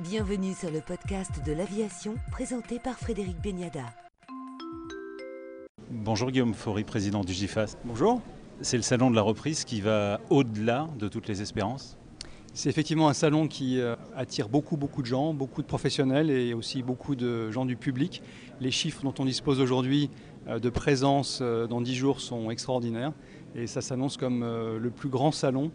Bienvenue sur le podcast de l'aviation présenté par Frédéric Beniada. Bonjour Guillaume Faury, président du GIFAS. Bonjour. C'est le salon de la reprise qui va au-delà de toutes les espérances C'est effectivement un salon qui euh, attire beaucoup, beaucoup de gens, beaucoup de professionnels et aussi beaucoup de gens du public. Les chiffres dont on dispose aujourd'hui euh, de présence euh, dans 10 jours sont extraordinaires et ça s'annonce comme le plus grand salon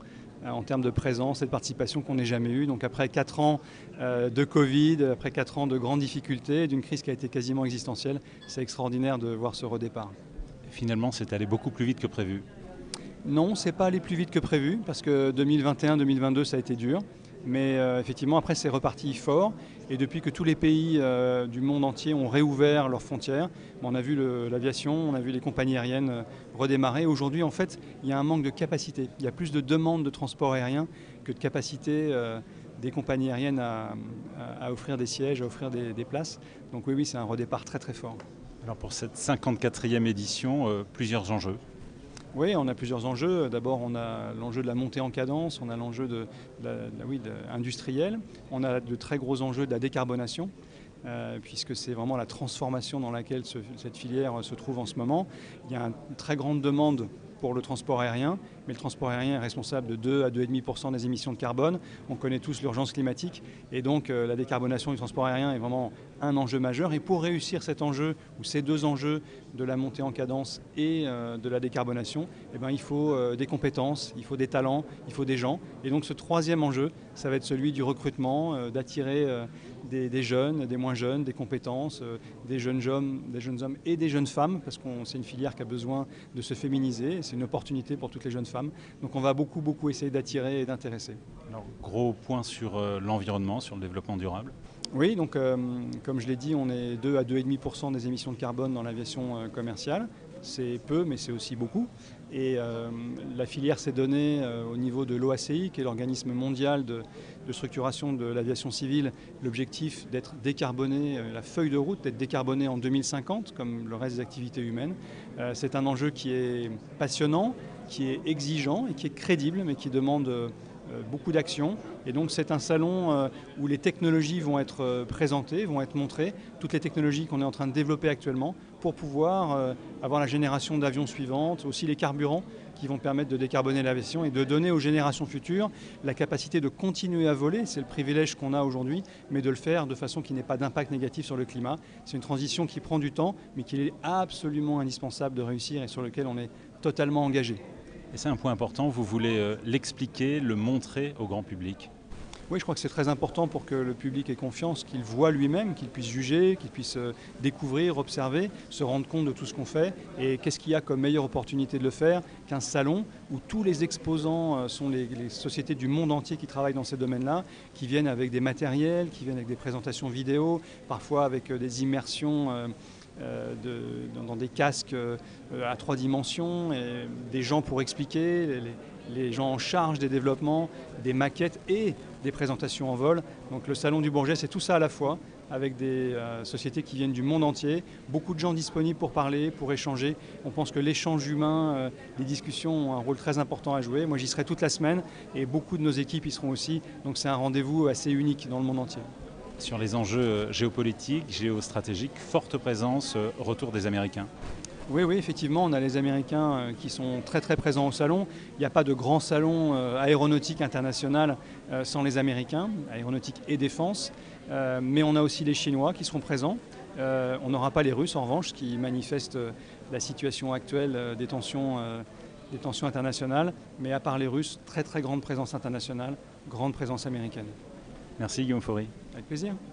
en termes de présence et de participation qu'on n'ait jamais eu. Donc après 4 ans de Covid, après 4 ans de grandes difficultés, d'une crise qui a été quasiment existentielle, c'est extraordinaire de voir ce redépart. Finalement, c'est allé beaucoup plus vite que prévu? Non, c'est pas allé plus vite que prévu parce que 2021-2022 ça a été dur. Mais euh, effectivement, après, c'est reparti fort. Et depuis que tous les pays euh, du monde entier ont réouvert leurs frontières, on a vu l'aviation, on a vu les compagnies aériennes euh, redémarrer. Aujourd'hui, en fait, il y a un manque de capacité. Il y a plus de demandes de transport aérien que de capacité des compagnies aériennes à, offrir des sièges, à offrir des, des places. Donc oui, oui, c'est un redépart très très fort. Alors pour cette 54e édition, plusieurs enjeux. Oui, on a plusieurs enjeux. D'abord, on a l'enjeu de la montée en cadence, on a l'enjeu de, oui, industriel, on a de très gros enjeux de la décarbonation. Euh, puisque c'est vraiment la transformation dans laquelle cette filière se trouve en ce moment. Il y a une très grande demande pour le transport aérien, mais le transport aérien est responsable de 2 à 2,5% des émissions de carbone. On connaît tous l'urgence climatique et donc euh, la décarbonation du transport aérien est vraiment un enjeu majeur. Et pour réussir cet enjeu, ou ces deux enjeux de la montée en cadence et euh, de la décarbonation, eh ben, il faut euh, des compétences, il faut des talents, il faut des gens. Et donc ce troisième enjeu, ça va être celui du recrutement, d'attirer des, jeunes, des moins jeunes, des compétences, des jeunes hommes, des jeunes hommes et des jeunes femmes, parce que c'est une filière qui a besoin de se féminiser c'est une opportunité pour toutes les jeunes femmes. Donc on va beaucoup, beaucoup essayer d'attirer et d'intéresser. Alors, gros point sur euh, l'environnement, sur le développement durable. Oui, donc euh, comme je l'ai dit, on est 2 à 2,5% des émissions de carbone dans l'aviation euh, commerciale. C'est peu, mais c'est aussi beaucoup. Et la filière s'est donnée au niveau de l'OACI, qui est l'organisme mondial de, structuration de l'aviation civile, l'objectif d'être décarboné, la feuille de route d'être décarbonée en 2050, comme le reste des activités humaines. c'est un enjeu qui est passionnant, qui est exigeant et qui est crédible, mais qui demande euh, beaucoup d'actions. Et donc c'est un salon euh, où les technologies vont être euh, présentées, vont être montrées, toutes les technologies qu'on est en train de développer actuellement pour pouvoir avoir la génération d'avions suivante, aussi les carburants qui vont permettre de décarboner l'aviation et de donner aux générations futures la capacité de continuer à voler. C'est le privilège qu'on a aujourd'hui, mais de le faire de façon qui n'ait pas d'impact négatif sur le climat. C'est une transition qui prend du temps, mais qui est absolument indispensable de réussir et sur lequel on est totalement engagé. Et c'est un point important, vous voulez euh, l'expliquer, le montrer au grand public? Oui, je crois que c'est très important pour que le public ait confiance, qu'il voit lui-même, qu'il puisse juger, qu'il puisse euh, découvrir, observer, se rendre compte de tout ce qu'on fait. Et qu'est-ce qu'il y a comme meilleure opportunité de le faire qu'un salon où tous les exposants euh, sont les, sociétés du monde entier qui travaillent dans ces domaines-là, qui viennent avec des matériels, qui viennent avec des présentations vidéo, parfois avec des immersions. Dans, des casques euh, à trois dimensions, des gens pour expliquer, les, gens en charge des développements, des maquettes et des présentations en vol. Donc le Salon du Bourget, c'est tout ça à la fois, avec des euh, sociétés qui viennent du monde entier, beaucoup de gens disponibles pour parler, pour échanger. On pense que l'échange humain, les discussions ont un rôle très important à jouer. Moi j'y serai toute la semaine et beaucoup de nos équipes y seront aussi. Donc c'est un rendez-vous assez unique dans le monde entier sur les enjeux euh, géopolitiques, géostratégiques, forte présence, euh, retour des Américains. Oui, oui, effectivement, on a les Américains euh, qui sont très très présents au salon. Il n'y a pas de grand salon aéronautique international sans les Américains, aéronautique et défense. Mais on a aussi les Chinois qui seront présents. On n'aura pas les Russes en revanche qui manifestent la situation actuelle des tensions, internationales. Mais à part les Russes, très très grande présence internationale, grande présence américaine. Merci Guillaume Faury. Avec plaisir.